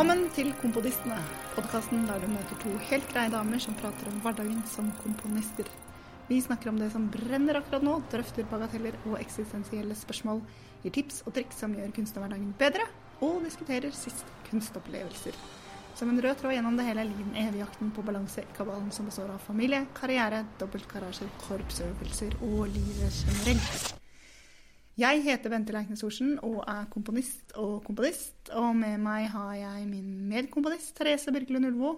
Velkommen til Kompodistene, podkasten der du møter to helt greie damer som prater om hverdagen som komponister. Vi snakker om det som brenner akkurat nå, drøfter bagateller og eksistensielle spørsmål, gir tips og triks som gjør kunstnerhverdagen bedre, og diskuterer sist kunstopplevelser. Som en rød tråd gjennom det hele ligger den evige jakten på balanse i kabalen som består av familie, karriere, dobbeltgarasjer, korpsøvelser og livet generelt. Jeg heter Bente Leiknes Thorsen og er komponist og komponist. Og med meg har jeg min medkomponist Therese Birkelund Ulvo.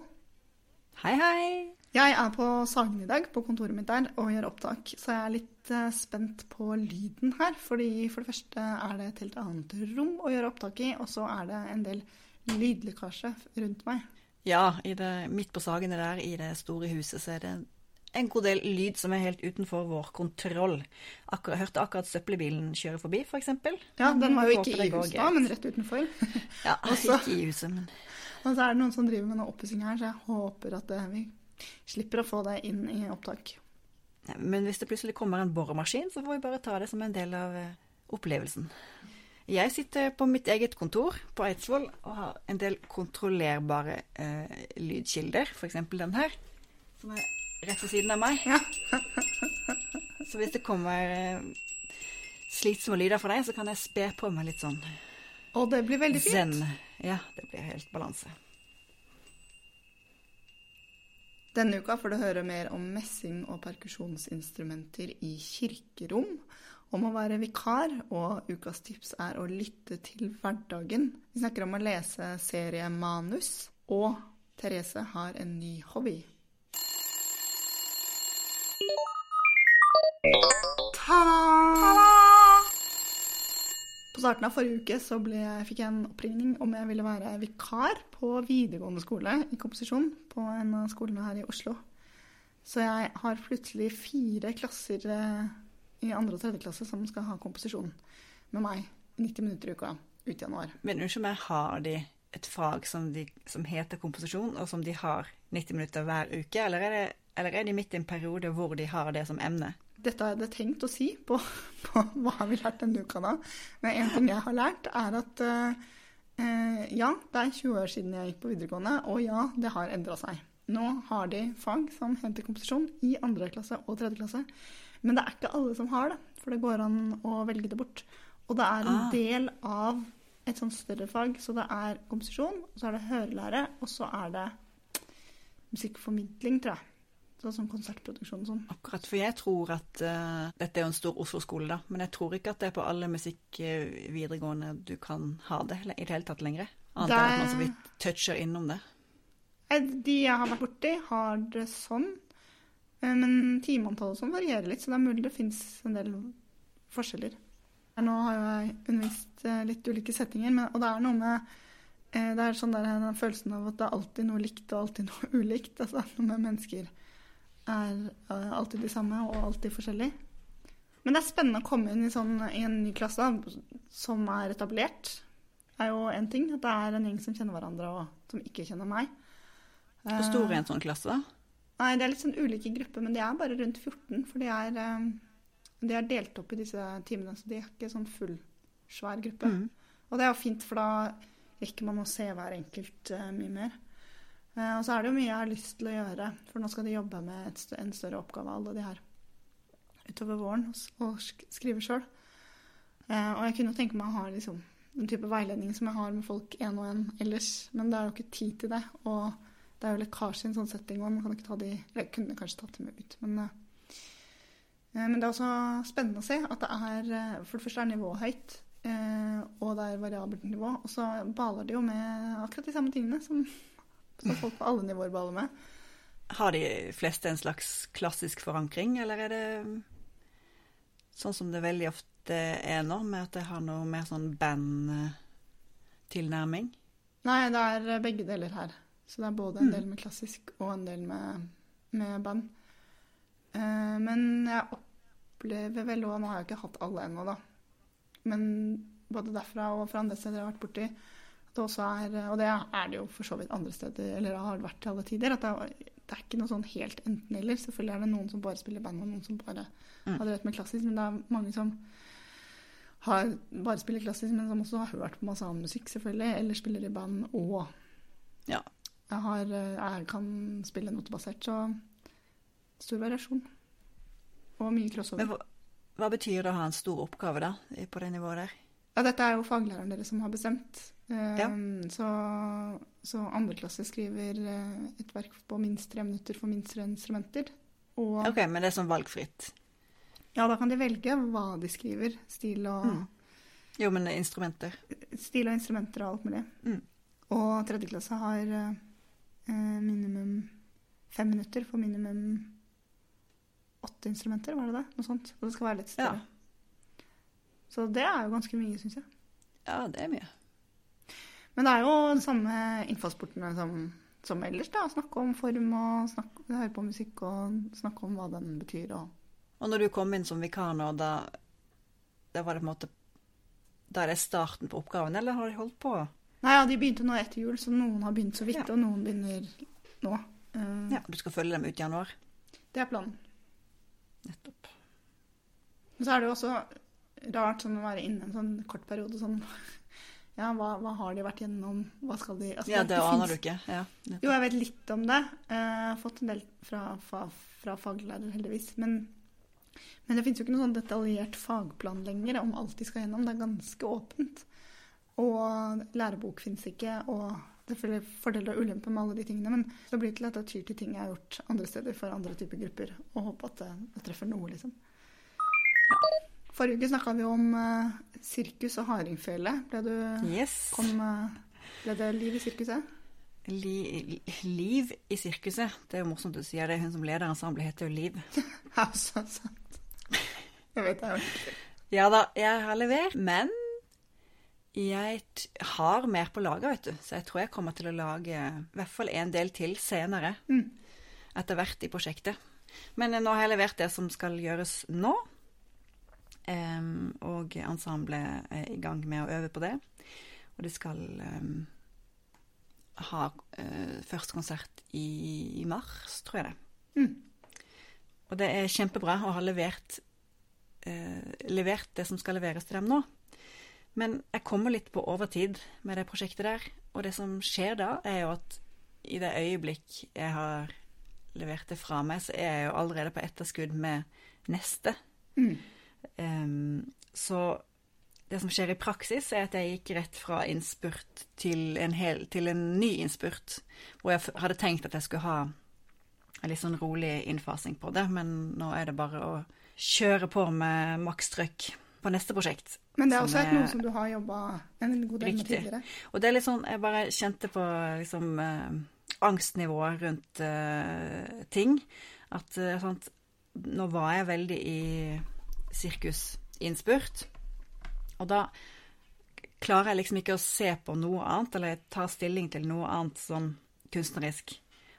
Hei, hei. Jeg er på Sagen i dag, på kontoret mitt der, og gjør opptak. Så jeg er litt uh, spent på lyden her. fordi for det første er det et helt annet rom å gjøre opptak i, og så er det en del lydlekkasje rundt meg. Ja, det, midt på Sagene der, i det store huset, så er det en god del lyd som er helt utenfor vår kontroll. Akkurat, hørte akkurat søppelbilen kjøre forbi, f.eks. Ja, den var jo ikke i huset da, men rett utenfor. ja, Også, ikke i huset, men Og så er det noen som driver med noe oppussing her, så jeg håper at vi slipper å få det inn i opptak. Men hvis det plutselig kommer en boremaskin, så får vi bare ta det som en del av eh, opplevelsen. Jeg sitter på mitt eget kontor på Eidsvoll og har en del kontrollerbare eh, lydkilder, f.eks. den her. som er rett ved siden av meg. Ja. så hvis det kommer eh, slitsomme lyder for deg, så kan jeg spe på meg litt sånn Og det blir veldig fint. Zen. Ja, det blir helt balanse. Denne uka får du høre mer om messing og perkusjonsinstrumenter i kirkerom, om å være vikar, og ukas tips er å lytte til hverdagen. Vi snakker om å lese seriemanus, og Therese har en ny hobby. Ta-da! På starten av forrige uke så ble, fikk jeg en oppringning om jeg ville være vikar på videregående skole i komposisjon på en av skolene her i Oslo. Så jeg har plutselig fire klasser eh, i andre og tredje klasse som skal ha komposisjon med meg 90 minutter i uka ut i januar. Men unnskyld meg, har de et fag som, de, som, heter komposisjon, og som de har 90 minutter hver uke, eller er, det, eller er de midt i en periode hvor de har det som emne? Dette har jeg tenkt å si på, på, hva har vi lært denne uka da. Men en ting jeg har lært, er at uh, ja, det er 20 år siden jeg gikk på videregående, og ja, det har endra seg. Nå har de fag som henter komposisjon i andre klasse og tredje klasse. Men det er ikke alle som har det, for det går an å velge det bort. Og det er en ah. del av et sånt større fag, så det er komposisjon, så er det hørelære, og så er det musikkformidling, tror jeg. Sånn konsertproduksjon og sånn. Akkurat, for jeg tror at uh, Dette er jo en stor Oslo-skole, da, men jeg tror ikke at det er på alle musikk videregående du kan ha det i det hele tatt lenger. Annet enn at man så vidt toucher innom det. De jeg har vært borti, har det sånn. Eh, men timeantallet sånn varierer litt, så det er mulig det fins en del forskjeller. Nå har jo jeg undervist eh, litt ulike settinger, men, og det er noe med det er sånn der, den følelsen av at det er alltid noe likt og alltid noe ulikt. Altså noe med mennesker er eh, alltid de samme og alltid forskjellig. Men det er spennende å komme inn i, sånn, i en ny klasse som er etablert. Det er jo én ting at det er en gjeng som kjenner hverandre, og som ikke kjenner meg. Hvor stor er en sånn klasse, da? Nei, Det er litt sånn ulike grupper, men de er bare rundt 14. For de er, eh, de er delt opp i disse timene, så de er ikke sånn full, svær gruppe. Mm. Og det er jo fint, for da rekker man å se hver enkelt mye mer. Eh, og så er det jo mye jeg har lyst til å gjøre, for nå skal de jobbe med st en større oppgave, alle de her, utover våren, og skrive sjøl. Eh, og jeg kunne tenke meg å ha liksom, en type veiledning som jeg har med folk én og én ellers, men det er jo ikke tid til det. Og det er jo lekkasje i en sånn setting, òg, man kan ikke ta de Eller jeg kunne kanskje tatt dem ut, men uh, Men det er også spennende å se at det er For det første er nivået høyt, og det er variabelt nivå. Og så baler de jo med akkurat de samme tingene som som folk på alle nivåer baller med. Har de fleste en slags klassisk forankring, eller er det sånn som det veldig ofte er nå, med at det har noe mer sånn bandtilnærming? Nei, det er begge deler her. Så det er både en mm. del med klassisk og en del med, med band. Uh, men jeg opplever vel òg Nå har jeg ikke hatt alle ennå, da. Men både derfra og fra andre steder jeg har vært borti, det også er, og det er det jo for så vidt andre steder, eller har vært til alle tider, at det er, det er ikke noe sånn helt enten-eller. Selvfølgelig er det noen som bare spiller band, og noen som bare mm. har drevet med klassisk, men det er mange som har, bare spiller klassisk, men som også har hørt på masse annen musikk, selvfølgelig, eller spiller i band og Ja. Jeg, har, jeg kan spille notebasert, så stor variasjon. Og mye crossover. Men hva, hva betyr det å ha en stor oppgave, da, på det nivået der? Ja, dette er jo faglæreren deres som har bestemt. Ja. Så, så andre klasse skriver eh, et verk på minst tre minutter for minst tre instrumenter. Og Ok, men det er sånn valgfritt. ja, da kan de velge hva de skriver. Stil og, Mm. Jo, men instrumenter. stil og instrumenter og alt mulig. Mm. Og tredje klasse har eh, eh, minimum fem minutter for minimum åtte instrumenter, var det det? Noe sånt. Og det skal være litt større. Så det er jo ganske mye, syns jeg. Ja, det er mye. Men det er jo de samme innfallsportene som, som ellers. da. Snakke om form og snakke, høre på musikk og snakke om hva den betyr. Og... Og når du kom inn som vikar nå, da, da var det på en måte Der er starten på oppgaven, eller har de holdt på? Nei, ja, De begynte nå etter jul, så noen har begynt så vidt, Ja. og noen begynner nå. Uh, Ja, Du skal følge dem ut i januar? Det er planen. Nettopp. Men så er det jo også rart sånn å være inne en sånn kort periode sånn Ja, hva, hva har de vært gjennom? Hva skal de altså, Ja, det aner du ikke. Ja. Jo, jeg vet litt om det. Eh, Jeg har fått en del fra, fra, fra faglærer, heldigvis. Men, men det finnes jo ikke noe sånn detaljert fagplan lenger om alt de skal gjennom. Det er ganske åpent. Og lærebok finnes ikke. Og det er fordeler og ulemper med alle de tingene. Men det blir det til at jeg tyr til ting jeg har gjort andre steder for andre typer grupper. Og håper at det, det treffer noe, liksom. Forrige uke snakka vi om uh, sirkus og hardingfele. Yes. kom, eh, ble det liv i sirkuset? Li, liv i sirkuset. Det er jo morsomt du sier det. Hun som leder ensemblet heter jo Liv. Ja, så sant. Jeg vet det. jeg vet. Ja da, jeg har levert, men jeg har mer på lager, vet du. Så jeg tror jeg kommer til å lage i hvert fall en del til senere. Mm. Etter hvert i prosjektet. Men nå har jeg levert det som skal gjøres nå. Em, og ensemblet er i gang med å øve på det. Og de skal em, ha uh, første konsert i, i mars, tror jeg det. Mm. Og det er kjempebra å ha levert, eh, levert det som skal leveres til dem nå. Men jeg kommer litt på overtid med det prosjektet der. Og det som skjer da, er jo at i det øyeblikk jeg har levert det fra meg, så er jeg jo allerede på etterskudd med neste. Mm. Så det som skjer i praksis, er at jeg gikk rett fra innspurt til en, hel, til en ny innspurt, hvor jeg hadde tenkt at jeg skulle ha en litt sånn rolig innfasing på det, men nå er det bare å kjøre på med makstrykk på neste prosjekt. Men det er også er- noe som du har jobba en god del med tidligere. Og det er litt sånn, jeg bare kjente på liksom eh, angstnivået rundt eh, ting. At eh, sant, nå var jeg veldig i sirkusinnspurt. Og da klarer jeg liksom ikke å se på noe annet, eller jeg tar stilling til noe annet sånn kunstnerisk.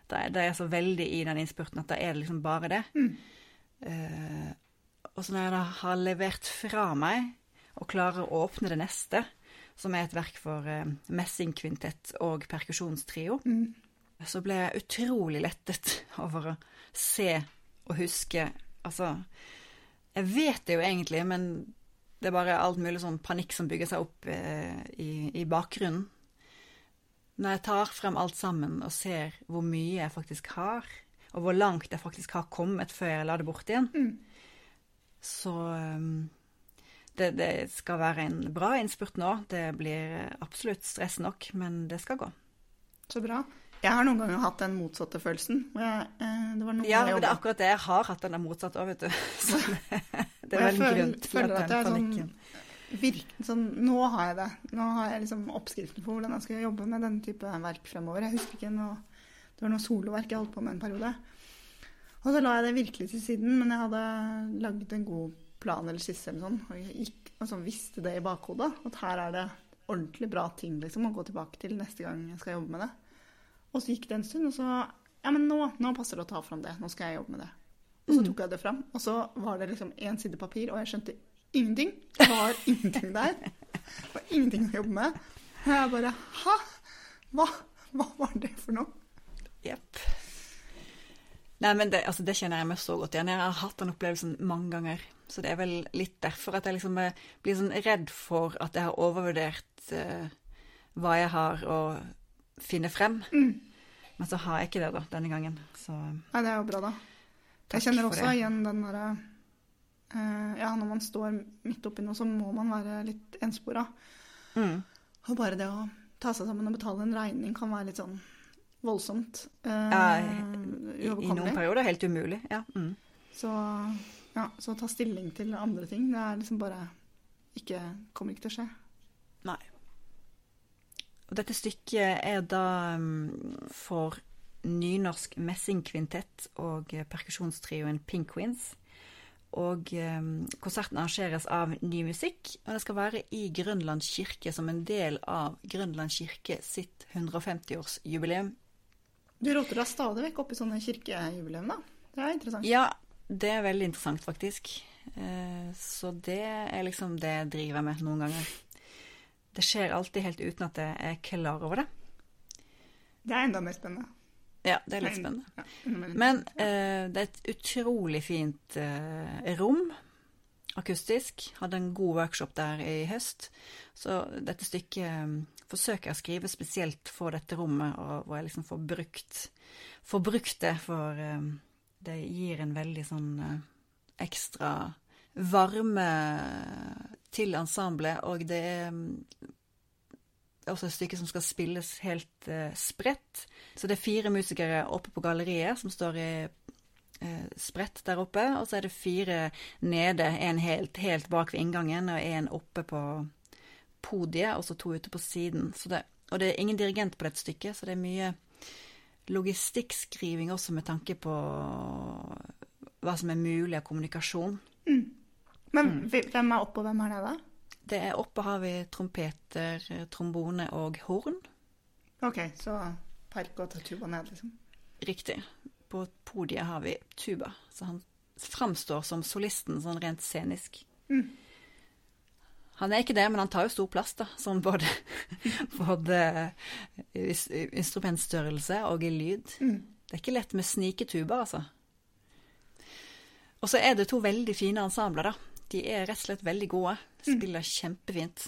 Da er, da er jeg så veldig i den innspurten at da er det liksom bare det. Eh, og så når jeg da har levert fra meg, og klarer å åpne det neste, som er et verk for uh, messingkvintett og perkusjonstrio, Mm. så ble jeg utrolig lettet over å se og huske Altså, jeg vet det jo egentlig, men det er bare alt mulig sånn panikk som bygger seg opp eh, i, i bakgrunnen. Når jeg tar frem alt sammen og ser hvor mye jeg faktisk har, og hvor langt jeg faktisk har kommet før jeg la det bort igjen, Mm. så um, det, det skal være en bra innspurt nå. Det blir absolutt stress nok, men det skal gå. Så bra. Jeg har noen ganger hatt den motsatte følelsen. Jeg, eh, det var noen Ja, men det er akkurat det. Jeg har hatt den der motsatt òg, vet du. Så det, det er veldig vel en grunn til føler at at den sånn- panikken virk, sånn, Nå har jeg det. Nå har jeg liksom oppskriften på hvordan jeg skal jobbe med denne type verk fremover. Jeg husker ikke noe Det var noe soloverk jeg holdt på med en periode. Og så la jeg det virkelig til siden, men jeg hadde lagd en god plan eller skisse eller sånn, og jeg gikk, altså, visste det i bakhodet. At her er det ordentlig bra ting liksom, å gå tilbake til neste gang jeg skal jobbe med det. Og så gikk det en stund, og så Ja, men nå, nå passer det å ta fram det. Nå skal jeg jobbe med det. Og så tok jeg det fram, og så var det liksom én side papir, og jeg skjønte ingenting. Det var ingenting der. Det var ingenting å jobbe med. Og jeg bare Hæ? Hva, hva var det for noe? Jepp. Nei, men det, altså, det kjenner jeg meg så godt igjen. Jeg har hatt den opplevelsen mange ganger. Så det er vel litt derfor at jeg liksom eh, blir sånn redd for at jeg har overvurdert uh, hva jeg har, og finne frem. Mm. Men så har jeg ikke det da, denne gangen. Så Nei, det er jo bra, da. Jeg kjenner også igjen den derre uh, Ja, når man står midt oppi noe, så må man være litt enspora. mm. Og bare det å ta seg sammen og betale en regning kan være litt sånn voldsomt. Uh, Ja, I, I noen perioder helt umulig. Ja. Mm. Så ja, så ta stilling til andre ting, det er liksom bare ikke Kommer ikke til å skje. Og dette stykket er da um, for nynorsk messingkvintett og perkusjonstrioen Pink Queens. Og um, konserten arrangeres av Ny Musikk, og det skal være i Grønland kirke som en del av Grønland kirke sitt 150-årsjubileum. Du roter deg stadig vekk opp i sånne kirkejubileum, da. Det er interessant. Ja, det er veldig interessant, faktisk. Eh, Så det er liksom det jeg driver med noen ganger. Det skjer alltid helt uten at jeg er klar over det. Det er enda mer spennende. Ja, det er litt spennende. Men eh, det er et utrolig fint eh, rom, akustisk. Hadde en god workshop der i høst. Så dette stykket eh, forsøker jeg å skrive spesielt for dette rommet, og hvor jeg liksom får brukt, får brukt det, for eh, det gir en veldig sånn eh, ekstra varme til ensemblet, og mm, det er også et stykke som skal spilles helt uh, spredt. Så det er fire musikere oppe på galleriet som står i uh, spredt der oppe, og så er det fire nede, en helt, helt bak ved inngangen og en oppe på podiet, og så to ute på siden. Det, og det er ingen dirigent på dette stykket, så det er mye logistikkskriving også med tanke på hva som er mulig av kommunikasjon. Mm. Vi- hvem er oppe, og hvem er nede? Det er oppe har vi trompeter, trombone og horn. OK, så perk og tuba ned, liksom. Riktig. På podiet har vi tuba, så han framstår som solisten sånn rent scenisk. Mm. Han er ikke det, men han tar jo stor plass, da, Sånn både, både i instrumentstørrelse og i lyd. Mm. Det er ikke lett med sniketuber, altså. Og så er det to veldig fine ensembler, da. De er rett og slett veldig gode. Spiller kjempefint.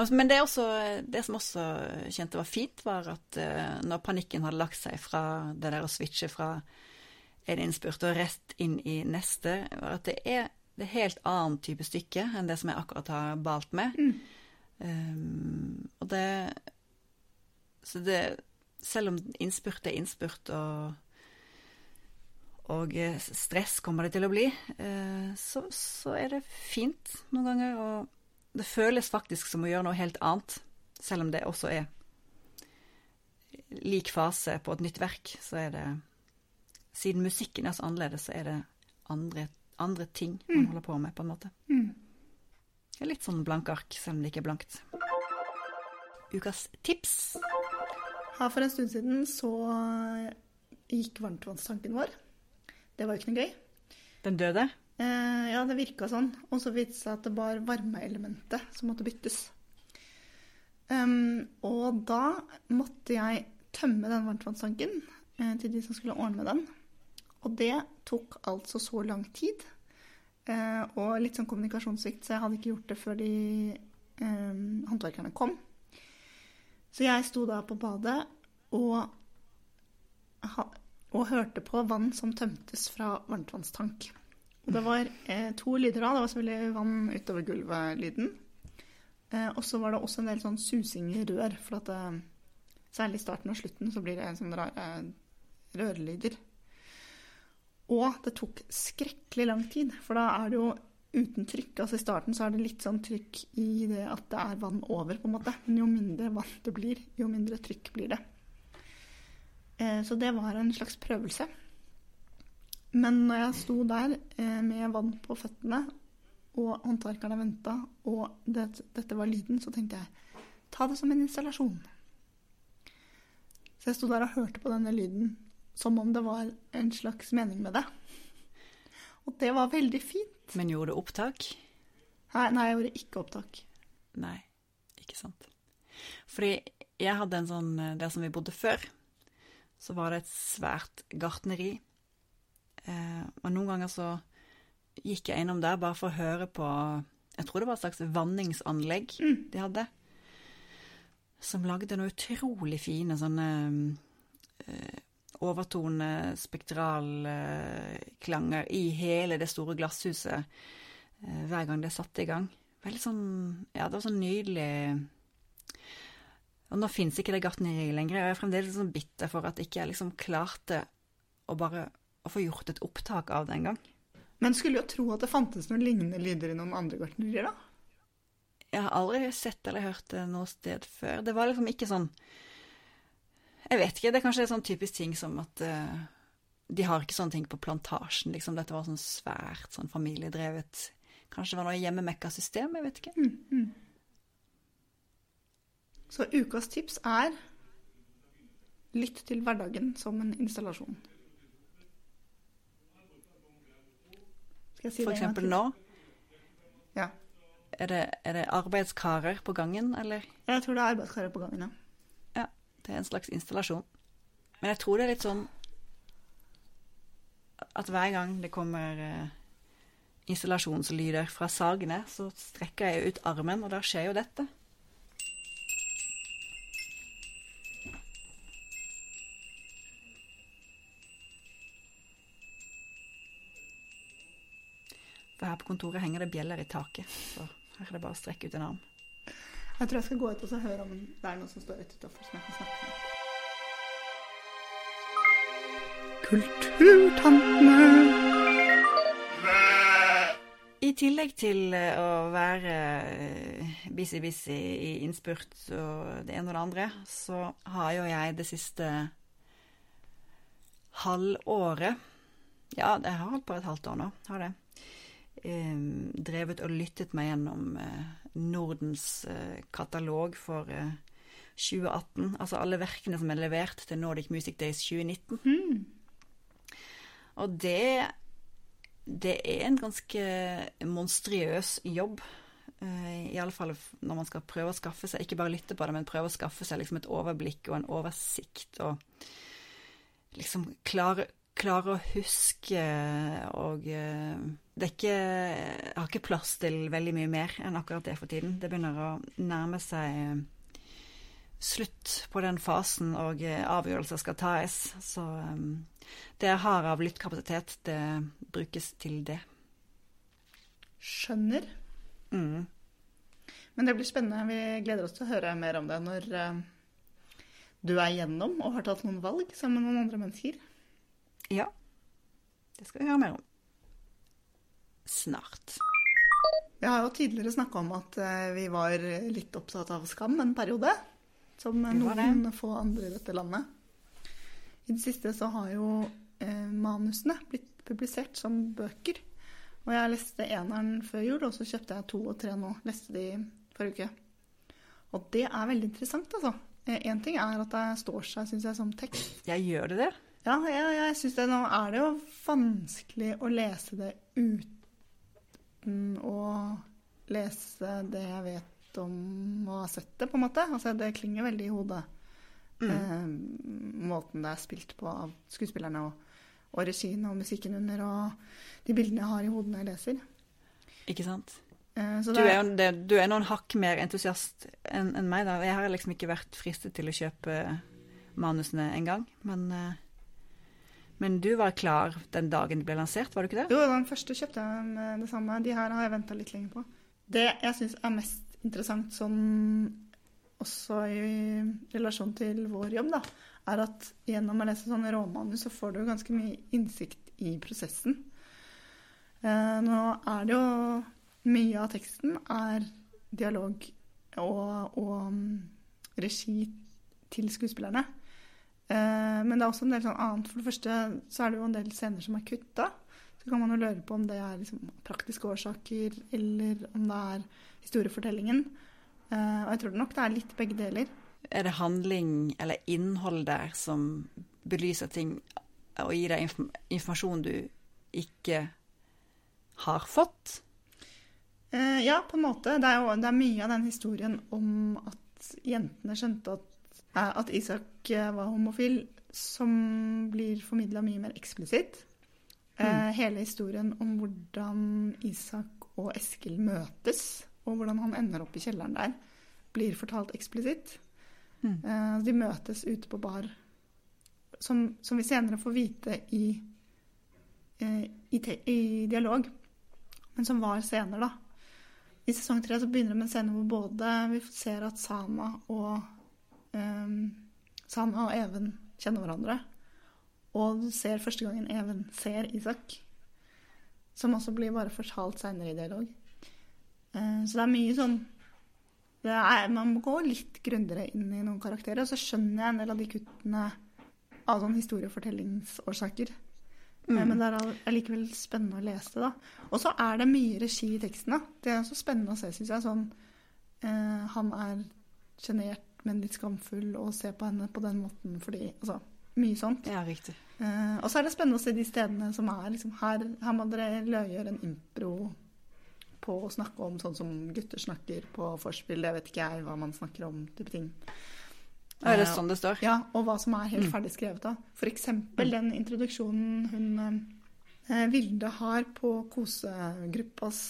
Altså, Men det, også, det som også kjente var fint, var at uh, når panikken hadde lagt seg fra det der å switche fra en innspurt og rett inn i neste, var at det er det helt annen type stykke enn det som jeg akkurat har balt med. Um, og det Så det Selv om innspurt er innspurt og og eh, stress kommer det til å bli, eh, så, så er det fint noen ganger. Og det føles faktisk som å gjøre noe helt annet, selv om det også er lik fase på et nytt verk. Så er det Siden musikken er så annerledes, så er det andre, andre ting man holder på med, på en måte. Mm. Det er litt sånn blanke ark, selv om det ikke er blankt. Ukas tips. Her for en stund siden så gikk varmtvannstanken vår. Det var jo ikke noe gøy. Den døde. Eh, ja, det virka sånn. Og så viste det seg at det var varmeelementet som måtte byttes. Um, og da måtte jeg tømme den varmtvannstanken eh, til de som skulle ordne med den. Og det tok altså så lang tid. Eh, og litt sånn kommunikasjonssvikt, så jeg hadde ikke gjort det før de håndverkerne kom. Så jeg sto da på badet og, og hørte på vann som tømtes fra varmtvannstank. Og det var eh, to lyder da. Det var selvfølgelig vann utover gulvet-lyden. Eh, og så var det også en del sånn susing i rør. For at det, særlig i starten og slutten så blir det sånne rare rørlyder. Og det tok skrekkelig lang tid, for da er det jo uten trykk. Altså I starten så er det litt sånn trykk i det at det er vann over, på en måte. Men jo mindre vann det blir, jo mindre trykk blir det. Eh, så det var en slags prøvelse. Men når jeg sto der eh, med vann på føttene, og håndverkerne venta, og det, dette var lyden, så tenkte jeg ta det som en installasjon. Så jeg sto der og hørte på denne lyden som om det var en slags mening med det. Og det var veldig fint. Men gjorde du opptak? Nei, nei jeg gjorde ikke opptak. Nei, ikke sant. Fordi jeg hadde en sånn Der som vi bodde før, så var det et svært gartneri. Eh, og noen ganger så gikk jeg innom der bare for å høre på Jeg tror det var et slags vanningsanlegg de hadde. som lagde noen utrolig fine sånne eh, overtone, spektralklanger i hele det store glasshuset eh, hver gang det satte i gang. Veldig sånn Ja, det var sånn nydelig Og nå fins ikke det gartneriet lenger. Jeg er fremdeles sånn bitter for at ikke jeg liksom klarte å bare å få gjort et opptak av det en gang. Men skulle jo tro at det fantes noen lignende lyder i noen andre gartnerier, da? Jeg har aldri sett eller hørt det noe sted før. Det var liksom ikke sånn Jeg vet ikke, det er kanskje en sånn typisk ting som at uh, de har ikke sånne ting på plantasjen, liksom. Dette var sånn svært sånn familiedrevet Kanskje det var noe hjemmemekka-system, jeg vet ikke. Mm, mm. Så ukas tips er lytt til hverdagen som en installasjon. Skal jeg si For eksempel nå. Ja. Er det, er det arbeidskarer på gangen, eller? Jeg tror det er arbeidskarer på gangen, ja. Ja, det er en slags installasjon. Men jeg tror det er litt sånn at hver gang det kommer eh, installasjonslyder fra sagene, så strekker jeg ut armen, og da skjer jo dette. Kontoret henger det bjeller i taket, så her er det bare å strekke ut en arm. Jeg tror jeg skal gå ut og så høre om det er noen som står rett utafor som jeg kan snakke med. Kulturtantene! I tillegg til eh, å være busy-busy i innspurt og det ene og det andre, så har jo jeg det siste halvåret Ja, det har holdt på et halvt år nå, har det. Eh, drevet og lyttet meg gjennom eh, Nordens eh, katalog for eh, 2018. Altså alle verkene som er levert til Nordic Music Days 2019. Mm. Og det det er en ganske monstriøs jobb. Uh, Iallfall når man skal prøve å skaffe seg, ikke bare lytte på det, men prøve å skaffe seg liksom et overblikk og en oversikt. Og liksom klare, klare å huske og uh, Det er ikke Jeg har ikke plass til veldig mye mer enn akkurat det for tiden. Det begynner å nærme seg uh, slutt på den fasen, og avgjørelser skal tas. Så det jeg har av lyttkapasitet, det brukes til det. Skjønner. Mm. Men det blir spennende. Vi gleder oss til å høre mer om det når eh, du er igjennom og har tatt noen valg sammen med noen andre mennesker. Ja. Det skal vi høre mer om. Snart. Vi har jo tidligere snakka om at eh, vi var litt opptatt av skam en periode. Som noen få andre i dette landet. I det siste så har jo eh, manusene blitt publisert som bøker. Og jeg leste eneren før jul, og så kjøpte jeg to og tre nå. Leste de forrige uke. Og det er veldig interessant, altså. Én ting er at det står seg, syns jeg, som tekst. Jeg gjør det det? Ja, jeg, jeg synes det. Nå er det jo vanskelig å lese det uten å lese det jeg vet om og har sett det, på en måte. Altså, det klinger veldig i hodet. Mm. Eh, måten det er spilt på av skuespillerne og, og regien og musikken under, og de bildene jeg har i hodet når jeg leser. Ikke sant? Eh, så Du er, jo det, du er noen hakk mer entusiast enn en meg, da. Jeg har liksom ikke vært fristet til å kjøpe manusene engang. Men, eh, men du var klar den dagen de ble lansert, var du ikke det? Jo, den første kjøpte jeg med det samme. De her har jeg venta litt lenger på. Det jeg syns er mest interessant sånn også i relasjon til vår jobb, da, er at gjennom å lese sånne råmanus så får du ganske mye innsikt i prosessen. Eh, nå er det jo Mye av teksten er dialog og, og mm, regi til skuespillerne. Eh, men det er også en del sånn annet. For det første så er det jo en del scener som er kutta. Så kan man jo lure på om det er liksom praktiske årsaker, eller om det er historiefortellingen. Eh, og jeg tror nok det er litt begge deler. Er det handling eller innhold der som belyser ting og gir deg inform informasjon du ikke har fått? Eh, ja, på en måte. Det er jo det er mye av den historien om at jentene skjønte at, at Isak eh, var homofil, som blir formidla mye mer eksplisitt. Mm. hele historien om hvordan Isak og Eskil møtes, og hvordan han ender opp i kjelleren der, blir fortalt eksplisitt. Mm. Eh, de møtes ute på bar, som, som vi senere får vite i, eh, i, i dialog, men som var scener, da. I sesong tre så begynner det med en scene hvor både vi ser at Sama og eh, han og Even kjenner hverandre. Og du ser første gangen Even ser Isak. Som også blir bare fortalt seinere i dialog. Eh, så det er mye sånn er, Man må gå litt grundigere inn i noen karakterer, og så skjønner jeg en del av de kuttene av sånn historiefortellingsårsaker. Mm. Eh, Men det er all- allikevel spennende å lese det, da. Og så er det mye regi i teksten, da. Det er også spennende å se, syns jeg. Sånn eh, Han er sjenert, men litt skamfull, å se på henne på den måten fordi Altså, mye sånt. Ja, riktig. Eh, og så er det spennende å se de stedene som er liksom her, her må dere gjøre en impro på å snakke om sånn som gutter snakker på forspill. Det vet ikke jeg hva man snakker om, type ting. Er det Eh, sånn det står? ja, og hva som er helt Mm. ferdig skrevet da. For eksempel den introduksjonen hun eh, Vilde har på kosegruppas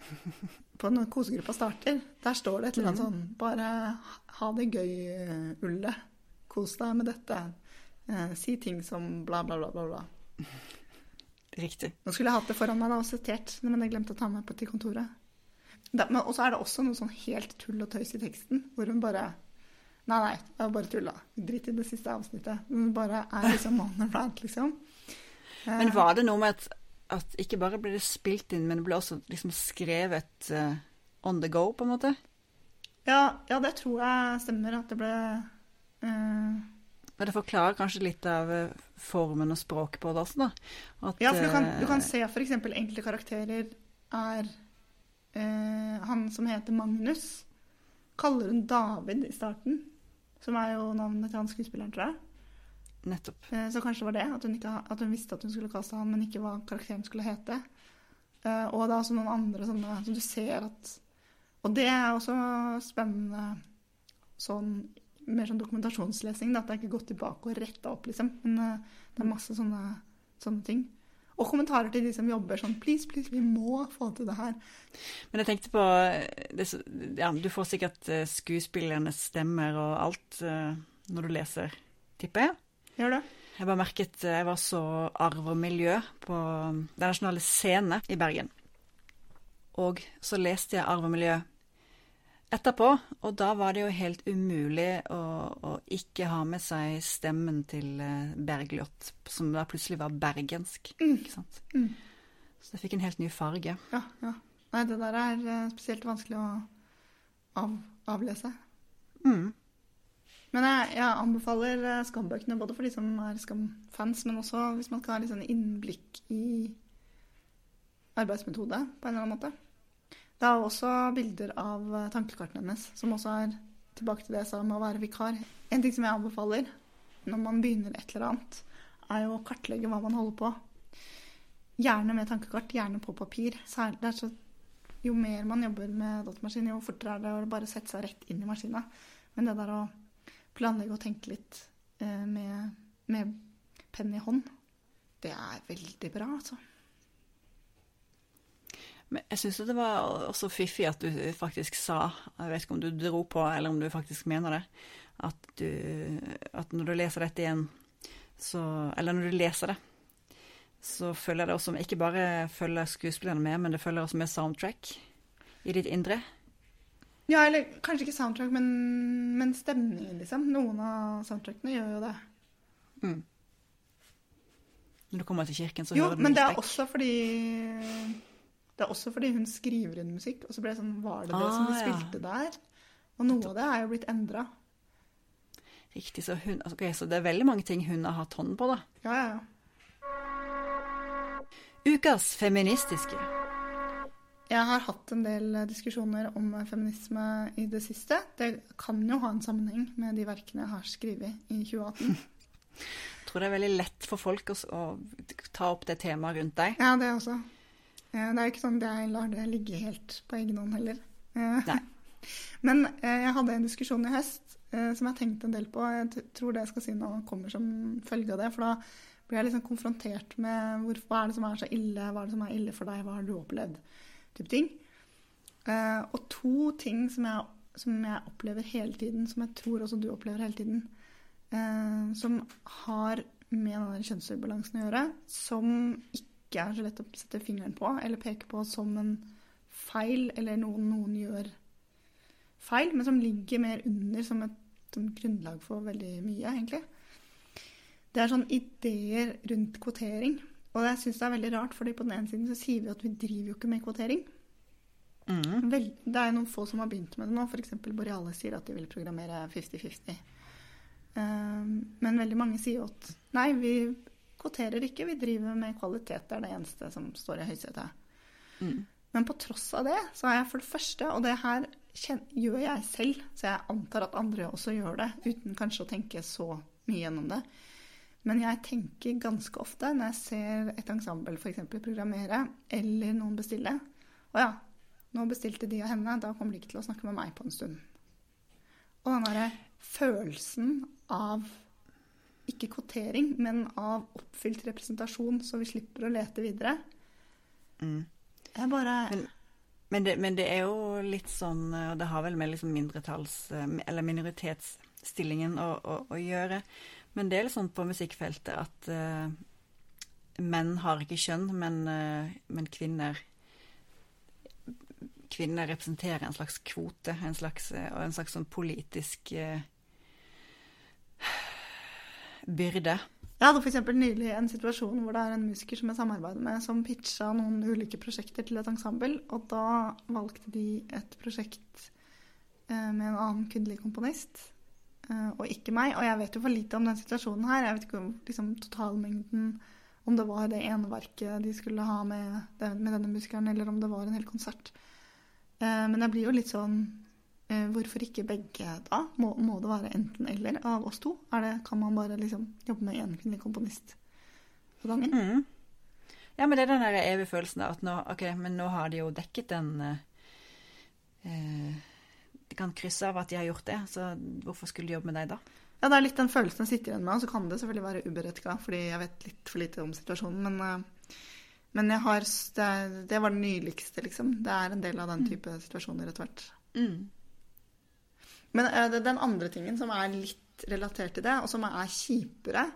På når kosegruppa starter. Der står det et eller annet Mm. sånn Bare ha det gøy, eh, Ulle. Kos deg med dette. Eh, si ting som bla, bla, bla, bla. bla. Riktig. Nå skulle jeg hatt det foran meg da, og sitert, men jeg glemte å ta med på til kontoret. Og også er det også noe sånn helt tull og tøys i teksten, hvor hun bare Nei, nei, det var bare tulla. Drit i det siste avsnittet. Hun bare er liksom on the rant, liksom. Eh, Men var det noe med at, at ikke bare ble det spilt inn, men det ble også liksom skrevet uh, on the go, på en måte? ja, ja, det tror jeg stemmer, at det ble uh... Men det forklarer kanskje litt av eh, formen og språket på det også, da. At, Ja, for du kan, du kan eh, se f.eks. enkelte karakterer er uh, Han som heter Magnus, kaller hun David i starten. Som er jo navnet til han skuespilleren, tror jeg. Nettopp. Eh, Så kanskje det var det, at hun, ikke, at hun visste at hun skulle kaste han, men ikke hva karakteren skulle hete. Eh, Og er også noen andre sånne Så du ser at Og det er også spennende sånn mer sånn dokumentasjonslesing. Da, at det er ikke gått tilbake og retta opp, liksom. Men eh, det er masse sånne, sånne ting. Og kommentarer til de som jobber sånn Please, please, vi må få til det her. Men jeg tenkte på ja, Du får sikkert skuespillernes stemmer og alt når du leser, tipper jeg. Gjør det? Jeg bare merket eh, Jeg var så arv og miljø på Den nasjonale scene i Bergen. Og så leste jeg arv og miljø etterpå, og da var det jo helt umulig å, å ikke ha med seg stemmen til eh, Bergljot, som da plutselig var bergensk. Ikke sant? Mm. Så det fikk en helt ny farge. Ja, ja. Nei, det der er eh, spesielt vanskelig å av, avlese. Mm. Men jeg, jeg anbefaler eh, Skam-bøkene både for de som er Skam-fans, men også hvis man skal ha litt sånn innblikk i arbeidsmetode på en eller annen måte. Det er også bilder av eh, tankekartene hennes, som også er tilbake til det jeg sa om å være vikar. En ting som jeg anbefaler når man begynner et eller annet, er jo å kartlegge hva man holder på. Gjerne med tankekart, gjerne på papir. Så, jo mer man jobber med datamaskin, jo fortere er det å bare sette seg rett inn i maskina. Men det der å planlegge og tenke litt eh, med, med penn i hånd, det er veldig bra, altså. Men jeg syns det var også fiffig at du faktisk sa, jeg vet ikke om du dro på, eller om du faktisk mener det, at, du, at når du leser dette igjen, så Eller når du leser det, så følger det også Ikke bare følger skuespillerne med, men det følger også med soundtrack i ditt indre. Ja, eller kanskje ikke soundtrack, men, men stemningen, liksom. Noen av soundtrackene gjør jo det. Mm. Når du kommer til kirken, så Jo, hører du men det er også fordi Det er også fordi hun skriver inn musikk, og så ble det sånn Var det det som de spilte ja. der? Og noe av det er jo blitt endra. Riktig, så, hun, altså, ok, så det er veldig mange ting hun har hatt hånden på, da. Ja, ja, ja. Ukas feministiske. Jeg har hatt en del diskusjoner om feminisme i det siste. Det kan jo ha en sammenheng med de verkene jeg har skrevet i 2018. Jeg tror det er veldig lett for folk å, ta opp det temaet rundt deg. Ja, det også. Eh, Det er jo ikke sånn at jeg lar det ligge helt på egen hånd heller. Eh, Nei. Men eh, jeg hadde en diskusjon i høst eh, som jeg tenkte en del på. Jeg tror det jeg skal si nå kommer som følge av det. For da blir jeg liksom konfrontert med hvor, hva er det som er så ille, hva er det som er ille for deg, hva har du opplevd? Type ting. Uh, og to ting som jeg som jeg opplever hele tiden, som jeg tror også du opplever hele tiden, uh, som har med den kjønnsubalansen å gjøre, som ikke er så lett å sette fingeren på eller peke på som en feil, eller noen noen gjør feil, men som ligger mer under som et som grunnlag for veldig mye, egentlig. Det er sånn ideer rundt kvotering. Og jeg syns det er veldig rart, fordi på den ene siden så sier vi at vi driver jo ikke med kvotering. Mm. Vel, det er noen få som har begynt med det nå. F.eks. Boreale sier at de vil programmere 50-50. Um, men veldig mange sier jo at nei, vi kvoterer ikke, vi driver med kvalitet. Det er det eneste som står i høysetet. Mm. Men på tross av det, så er jeg for det første, og det her gjør jeg selv, så jeg antar at andre også gjør det, uten kanskje å tenke så mye gjennom det. Men jeg tenker ganske ofte når jeg ser et ensemble f.eks. programmere, eller noen bestille Å ja, nå bestilte de og henne, da kommer de ikke til å snakke med meg på en stund. Og den derre følelsen av ikke kvotering, men av oppfylt representasjon, så vi slipper å lete videre. Mm. Jeg bare Men, men, det, men, det, er jo litt sånn, og det har vel med liksom mindretalls- eller minoritetsstillingen å, å, å, gjøre. Men det er litt sånn på musikkfeltet at uh, menn har ikke kjønn, men, uh, men, kvinner Kvinner representerer en slags kvote, en slags, og en slags sånn politisk uh, byrde. Jeg hadde f.eks. nylig en situasjon hvor det er en musiker som jeg samarbeider med, som pitcha noen ulike prosjekter til et ensemble, og da valgte de et prosjekt eh, med en annen kvinnelig komponist, eh, og ikke meg. Og jeg vet jo for lite om den situasjonen her. Jeg vet ikke om liksom, totalmengden Om det var det ene verket de skulle ha med, med denne musikeren, eller om det var en hel konsert. Eh, men jeg blir jo litt sånn Eh, hvorfor ikke begge da? Må, må, det være enten-eller av oss to? Det, kan man bare liksom jobbe med én kvinnelig komponist på gangen? Mm. Ja, men det er den der evige følelsen av at nå, okay, nå har de jo dekket den eh, De kan krysse av at de har gjort det, så hvorfor skulle de jobbe med deg da? Ja, det er litt den følelsen jeg sitter igjen med, og så kan det selvfølgelig være uberettiga, fordi jeg vet litt for lite om situasjonen, men, uh, men har, det, det, var det nyligste, liksom. Det er en del av den mm. type mm. situasjoner etter hvert. Mm. Men uh, den andre tingen som er litt relatert til det, og som er kjipere,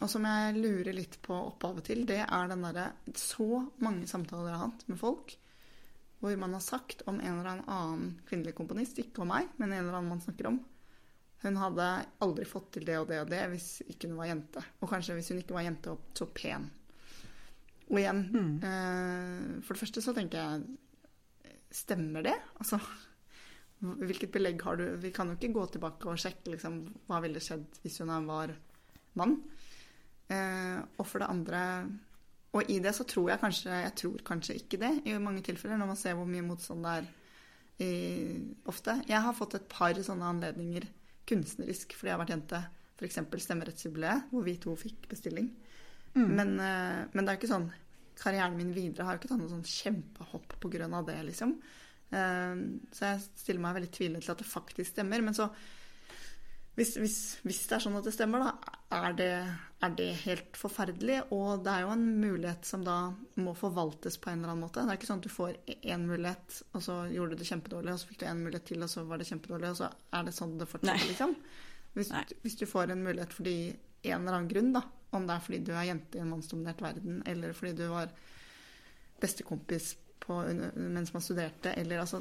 og som jeg lurer litt på opphavet til, det er den derre Så mange samtaler jeg har hatt med folk hvor man har sagt om en eller annen kvinnelig komponist, ikke om meg, men en eller annen man snakker om Hun hadde aldri fått til det og det og det hvis ikke hun var jente. Og kanskje hvis hun ikke var jente, og så pen. Og igjen, mm. eh, for det første så tenker jeg Stemmer det? Altså Hvilket belegg har du? Vi kan jo ikke gå tilbake og sjekke liksom, hva ville skjedd hvis hun var mann. Eh, og for det andre Og i det så tror jeg kanskje Jeg tror kanskje ikke det i mange tilfeller, når man ser hvor mye motstand det er i, ofte. Jeg har fått et par sånne anledninger kunstnerisk fordi jeg har vært jente. F.eks. Stemmerettsjubileet, hvor vi to fikk bestilling. Mm. Men, eh, men, det er jo ikke sånn Karrieren min videre har jo ikke tatt noe sånn kjempehopp på grunn av det, liksom. Ehm, så jeg stiller meg veldig tvilende til at det faktisk stemmer. Men så hvis, hvis, hvis, det er sånn at det stemmer, da er det, er det, helt forferdelig. Og det er jo en mulighet som da må forvaltes på en eller annen måte. Det er ikke sånn at du får én mulighet, og så gjorde du det kjempedårlig, og så fikk du én mulighet til, og så var det kjempedårlig, og så er det sånn det fortsetter, liksom. Hvis, hvis, du får en mulighet fordi en eller annen grunn, da, om det er fordi du er jente i en mannsdominert verden, eller fordi du var bestekompis på, mens man studerte, eller altså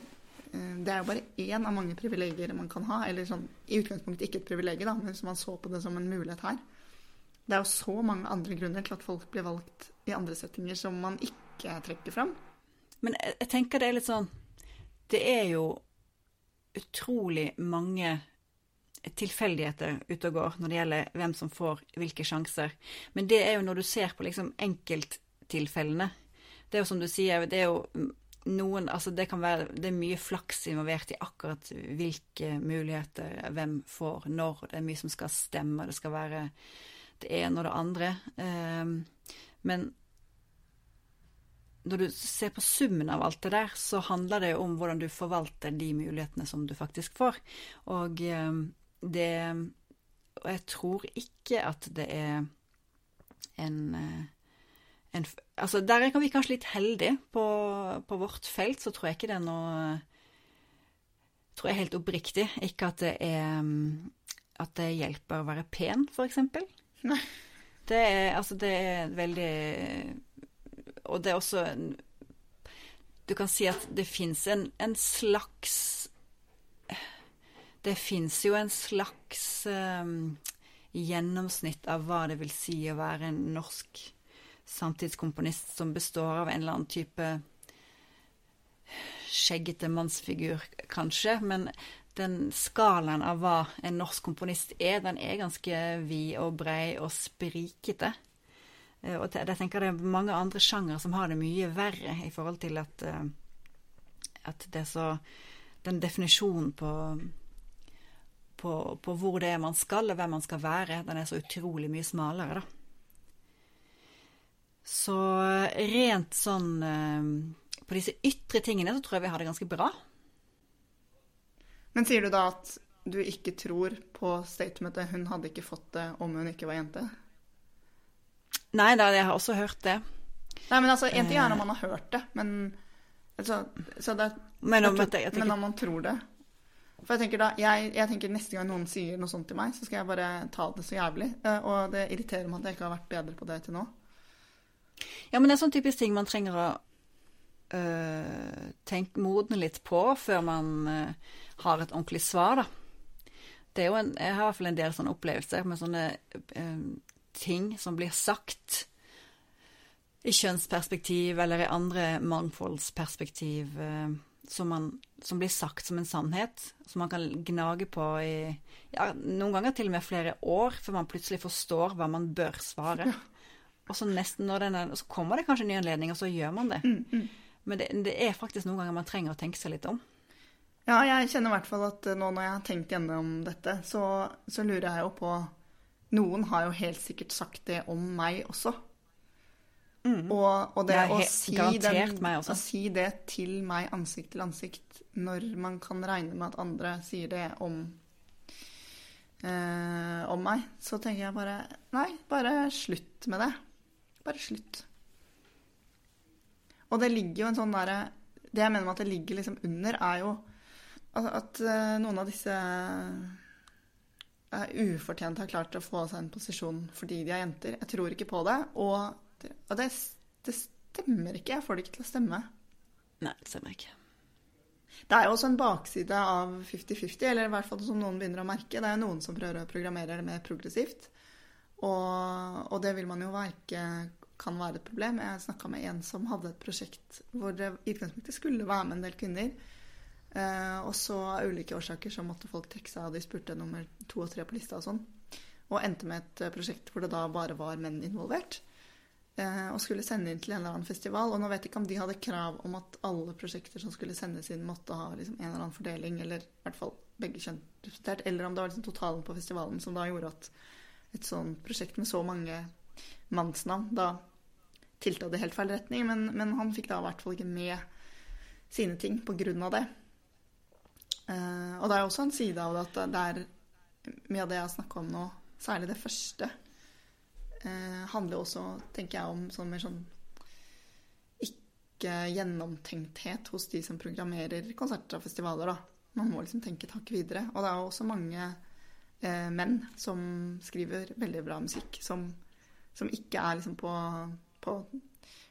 Det er jo bare én av mange privilegier man kan ha. Eller sånn, i utgangspunktet ikke et privilegium, men hvis man så på det som en mulighet her. Det er jo så mange andre grunner til at folk blir valgt i andre settinger som man ikke trekker fram. Men jeg, jeg tenker det er litt sånn Det er jo utrolig mange tilfeldigheter ute og går når det gjelder hvem som får hvilke sjanser. Men det er jo når du ser på liksom enkelttilfellene det er jo som du sier, det er jo noen Altså, det kan være Det er mye flaks involvert i akkurat hvilke muligheter hvem får når. Det er mye som skal stemme, det skal være det ene og det andre. Um, men når du ser på summen av alt det der, så handler det jo om hvordan du forvalter de mulighetene som du faktisk får. Og um, det Og jeg tror ikke at det er en uh, en, altså Der er vi kanskje litt heldige. På, på, vårt felt så tror jeg ikke det er noe tror jeg helt oppriktig ikke at det er mm, At det hjelper å være pen, eksempel. Nei. Det er altså det er veldig Og det er også Du kan si at det fins en, en, slags Det fins jo en slags um, gjennomsnitt av hva det vil si å være en norsk samtidskomponist som består av en eller annen type skjeggete mannsfigur, kanskje. Men den skalaen av hva en norsk komponist er, den er ganske vid og brei og sprikete. Eh, og jeg tenker det er mange andre sjangere som har det mye verre i forhold til at, eh, at det er så Den definisjonen på, på, på, hvor det er man skal, og hvem man skal være, den er så utrolig mye smalere, da. Så rent sånn eh, På disse ytre tingene så tror jeg vi har det ganske bra. Men sier du da at du ikke tror på statementet 'hun hadde ikke fått det om hun ikke var jente'? Nei da, jeg har også hørt det. Nei, men altså, En ting er når man har hørt det, men altså, det, men, om, jeg, jeg tenker, men om, man tror det For jeg tenker da, jeg, jeg, tenker Neste gang noen sier noe sånt til meg, så skal jeg bare ta det så jævlig. Eh, og det irriterer meg at jeg ikke har vært bedre på det til nå. Ja, men det er sånn typisk ting man trenger å øh, tenke, modne litt på før man øh, har et ordentlig svar, da. Det er jo en, jeg har i hvert fall en del sånne opplevelser med sånne øh, ting som blir sagt i kjønnsperspektiv eller i andre mangfoldsperspektiv som, man, som, blir sagt som en sannhet, som man kan gnage på i ja, noen ganger til og med flere år, før man plutselig forstår hva man bør svare. Og så nesten når den er, så kommer det kanskje en ny anledning, og så gjør man det. Mm, mm. Men det, det, er faktisk noen ganger man trenger å tenke seg litt om. Ja, jeg kjenner i hvert fall at nå når jeg har tenkt gjennom dette, så, så lurer jeg jo på Noen har jo helt sikkert sagt det om meg også. Mm. Og, og, det, å, si den, å si det til meg ansikt til ansikt når man kan regne med at andre sier det om eh, om meg, så tenker jeg bare Nei, bare slutt med det. Bare slutt. Og det ligger jo en sånn derre Det jeg mener med at det ligger liksom under, er jo at, at uh, noen av disse uh, ufortjent har klart å få seg en posisjon fordi de er jenter. Jeg tror ikke på det. Og det, og det, det stemmer ikke. Jeg får det ikke til å stemme. Nei, det stemmer ikke. Det er jo også en bakside av 50-50, eller i hvert fall som noen begynner å merke. Det er jo noen som prøver å programmere det mer progressivt. Og, og det vil man jo ikke kan være et problem. Jeg snakka med en som hadde et prosjekt hvor det i utgangspunktet skulle være med en del kvinner. Eh, og så av ulike årsaker så måtte folk trekke seg, og de spurte nummer to og tre på lista og sånn. Og endte med et eh, prosjekt hvor det da bare var menn involvert. Eh, og skulle sende inn til en eller annen festival. Og nå vet jeg ikke om de hadde krav om at alle prosjekter som skulle sendes inn, måtte ha liksom en eller annen fordeling, eller i hvert fall begge kjønn representert. Eller om det var liksom totalen på festivalen som da gjorde at et sånt prosjekt med så mange mannsnavn da tilta det helt feil retning. Men, men, han fikk da i hvert fall ikke med sine ting på grunn av det. Uh, og det er også en side av det at det er mye av det jeg har snakka om nå, særlig det første, uh, handler også, tenker jeg, om sånn mer sånn ikke gjennomtenkthet hos de som programmerer konserter og festivaler, da. Man må liksom tenke et hakk videre. Og det er også mange uh, menn som skriver veldig bra musikk, som som ikke er liksom på, på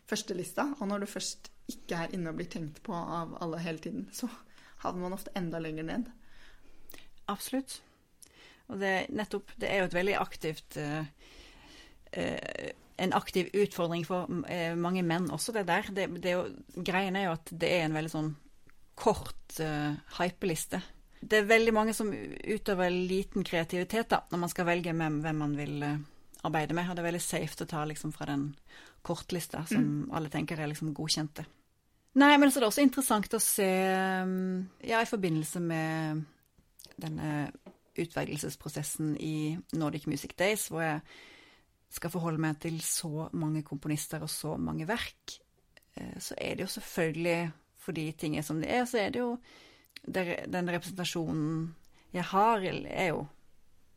førstelista. Og når du først ikke er inne og blir tenkt på av alle hele tiden, så havner man ofte enda lenger ned. Absolutt. Og det, nettopp, det er jo et veldig aktivt eh, eh, En aktiv utfordring for uh, mange menn også, det der. Det, det er jo, greien er jo at det er en veldig sånn kort uh, hypeliste. Det er veldig mange som utøver liten kreativitet da, når man skal velge hvem, hvem man vil uh, arbeide med. Og det er veldig safe å ta liksom fra den kortlista som mm. alle tenker er liksom godkjente. Nei, men så er det også interessant å se um, Ja, i forbindelse med denne utvelgelsesprosessen i Nordic Music Days, hvor jeg skal forholde meg til så mange komponister og så mange verk, eh, så er det jo selvfølgelig fordi ting er som det er, så er det jo Den representasjonen jeg har, er jo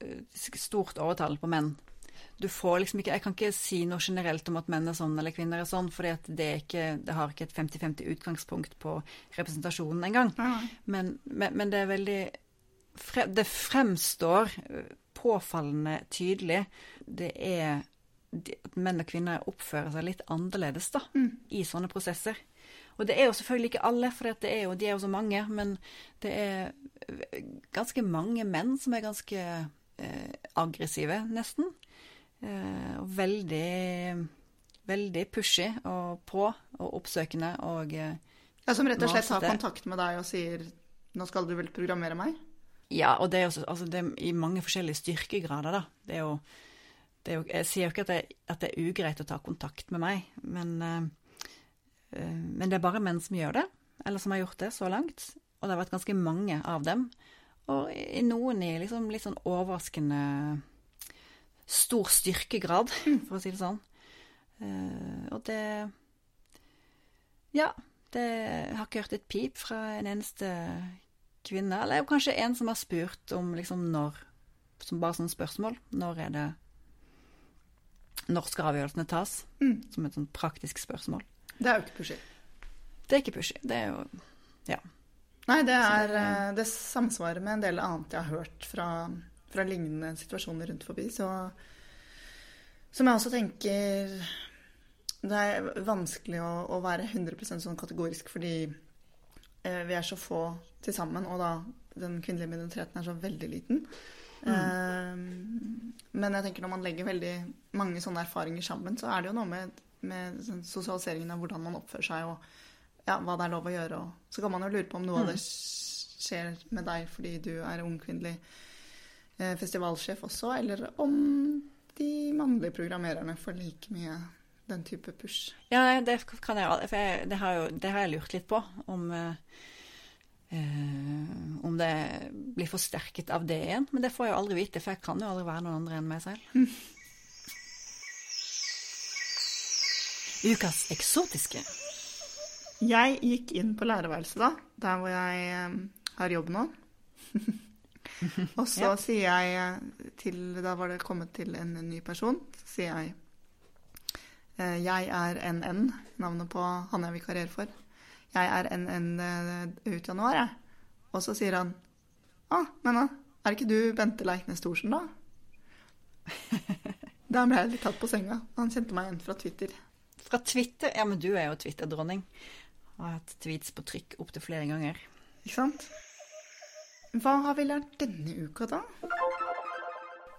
eh, stort overtall på menn du får liksom ikke Jeg kan ikke si noe generelt om at menn er sånn eller kvinner er sånn, for det, det har ikke et 50-50 utgangspunkt på representasjonen engang. Mm. Men, men, men det er veldig Det fremstår påfallende tydelig. Det er at menn og kvinner oppfører seg litt annerledes da, Mm. i sånne prosesser. Og det er jo selvfølgelig ikke alle, for det er jo, de er jo så mange. Men det er ganske mange menn som er ganske eh, aggressive, nesten. Eh, og veldig, veldig pushy og på og oppsøkende og eh, Ja, som rett og slett tar kontakt med deg og sier 'nå skal du vel programmere meg'? Ja, og det er jo altså det er i mange forskjellige styrkegrader, da. Det er jo, det er jo Jeg sier jo ikke at det, at det er ugreit å ta kontakt med meg, men, eh, men det er bare menn som gjør det, eller som har gjort det så langt. Og det har vært ganske mange av dem. Og i, noen i liksom litt sånn overraskende stor styrkegrad, for å si det sånn. Eh, og det Ja, det jeg har ikke hørt et pip fra en eneste kvinne, eller kanskje en som har spurt om liksom når Som bare sånn spørsmål. Når er det Når skal avgjørelsene tas? Mm. Som et sånn praktisk spørsmål. Det er jo ikke pushy. Det er ikke pushy. Det er jo Nei, det, er, det- eh, det samsvarer med en del annet jeg har hørt fra, fra lignende situasjoner rundt forbi. Så, som jeg også tenker Det er vanskelig å, å være 100 sånn kategorisk fordi eh, vi er så få til sammen, og da den kvinnelige minoriteten er så veldig liten. Eh, men jeg tenker når man legger veldig mange sånne erfaringer sammen, så er det jo noe med, med sånn sosialiseringen av hvordan man oppfører seg, og ja, hva det er lov å gjøre. Og så kan man jo lure på om noe av det skjer med deg fordi du er ung kvinnelig eh, festivalsjef også, eller om de mannlige programmererne får like mye den type push. Ja, det kan jeg For jeg, det, har jo, det har jeg lurt litt på. Om eh, eh, Om det blir forsterket av det igjen. Men det får jeg jo aldri vite, for jeg kan jo aldri være noen andre enn meg selv. Ukas eksotiske. Jeg gikk inn på lærerværelset da, der hvor jeg eh, har jobb nå. og så Ja. sier jeg eh, til Da var det kommet til en ny person. Så sier jeg eh, Jeg er NN, navnet på han jeg vikarierer for. Jeg er NN ut januar, jeg. Og så sier han Å, men da, er ikke du Bente Leiknes Thorsen, da? Da ble jeg litt tatt på senga. Han kjente meg igjen fra Twitter. Fra Twitter. Ja, men du er jo Twitter-dronning. Har hatt tweets på trykk opptil flere ganger. Ikke sant? Hva har vi lært denne uka, da?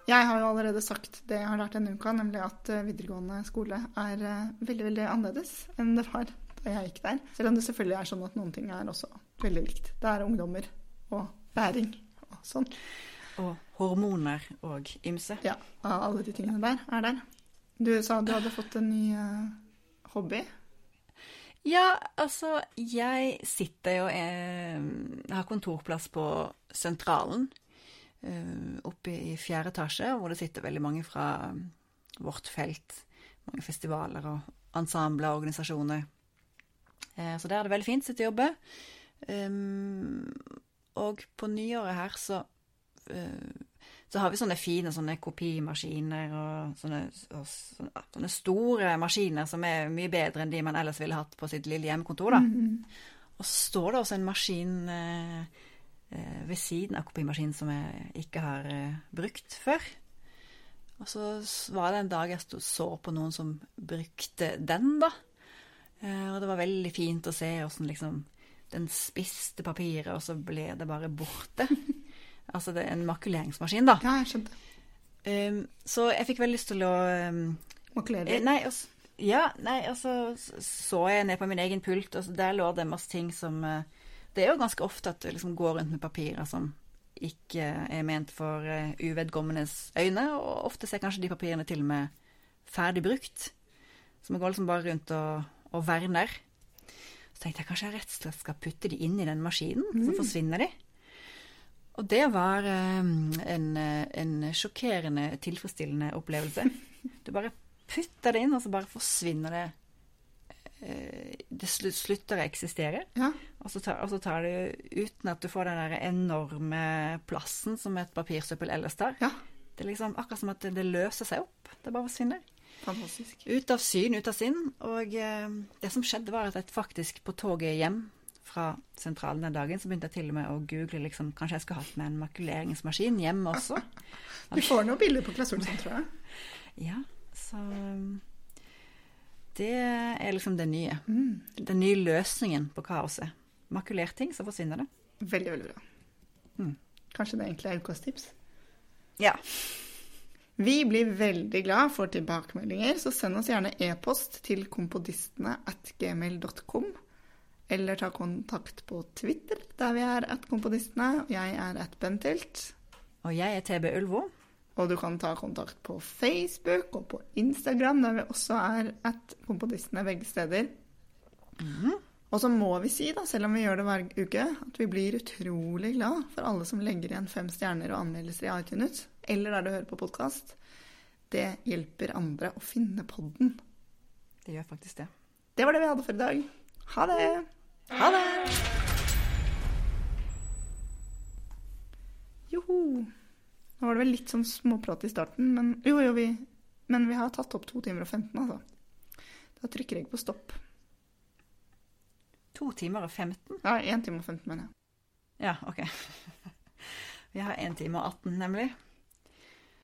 Jeg har jo allerede sagt det jeg har lært denne uka, nemlig at eh, videregående skole er eh, veldig, veldig annerledes enn det var da jeg gikk der. Selv om det selvfølgelig er sånn at noen ting er også veldig likt. Det er ungdommer og læring og sånn. Og hormoner og ymse. Ja, alle de tingene der er der. Du sa du hadde fått en ny eh, hobby. Ja, altså, jeg sitter jo Jeg har kontorplass på Sentralen. Eh, oppe i fjerde etasje, hvor det sitter veldig mange fra vårt felt. Mange festivaler og ensembler og organisasjoner. Eh, så der er det veldig fint å sitte og jobbe. Um, og på nyåret her så eh, så har vi sånne fine sånne kopimaskiner og sånne, og sånne, store maskiner som er mye bedre enn de man ellers ville hatt på sitt lille hjemmekontor. da. Og så står det også en maskin eh, eh, ved siden av kopimaskinen som jeg ikke har eh, brukt før. Og så var det en dag jeg stod, så på noen som brukte den, da. Eh, og det var veldig fint å se åssen liksom den spiste papiret, og så ble det bare borte. altså det er en makuleringsmaskin, da. Ja, jeg skjønte. Um, så jeg fikk veldig lyst til å um, Makulere. Eh, Nei, altså, ja, nei, altså så jeg ned på min egen pult, og der lå det masse ting som eh, Det er jo ganske ofte at du liksom går rundt med papirer som ikke er ment for eh, uvedkommendes øyne, og ofte så er kanskje de papirene til og med ferdig brukt. Så man går liksom bare rundt og, og verner. Så tenkte jeg kanskje jeg rett og slett skal putte de inn i den maskinen, så forsvinner de. Og det var eh, en, eh, en sjokkerende tilfredsstillende opplevelse. Du bare putter det inn, og så bare forsvinner det. eh, Det slutter å eksistere. Ja. Og så, tar, og så tar det uten at du får den der enorme plassen som et papirsøppel ellers tar. ja. Det er liksom akkurat som at det løser seg opp. Det bare forsvinner. Fantastisk. Ut av syn, ut av sinn. Og eh, det som skjedde, var at jeg faktisk på toget hjem fra sentralen den dagen, så begynte jeg til og med å google liksom, kanskje jeg skulle hatt med en makuleringsmaskin hjem også. Du får noen bilder på Klass Olsson, tror jeg. Ja, så Det er liksom det nye. Mm. Den nye løsningen på kaoset. Makulert ting, så forsvinner det. Veldig, veldig bra. Mm. Kanskje det egentlig er ukas tips? Ja. Vi blir veldig glad for tilbakemeldinger, så send oss gjerne e-post til kompodistene at gmail.com. Eller ta kontakt på Twitter, der vi er at Komponistene. Jeg er at Bentilt. Og jeg er TB Ulvo. Og du kan ta kontakt på Facebook og på Instagram, der vi også er at Komponistene begge steder. Og så må vi si, da, selv om vi gjør det hver uke, at vi blir utrolig glad for alle som legger igjen fem stjerner og anmeldelser i iTunes, eller der du hører på podkast. Det hjelper andre å finne podden. Det gjør faktisk det. Det var det vi hadde for i dag. Ha det! Ha det! Joho! Nå var det vel litt sånn småprat i starten, men jo, jo, vi, men vi har tatt opp to timer og 15, altså. Da trykker jeg på stopp. To timer og 15? Ja, én time og 15, mener jeg. Ja, OK. Vi har én time og 18, nemlig.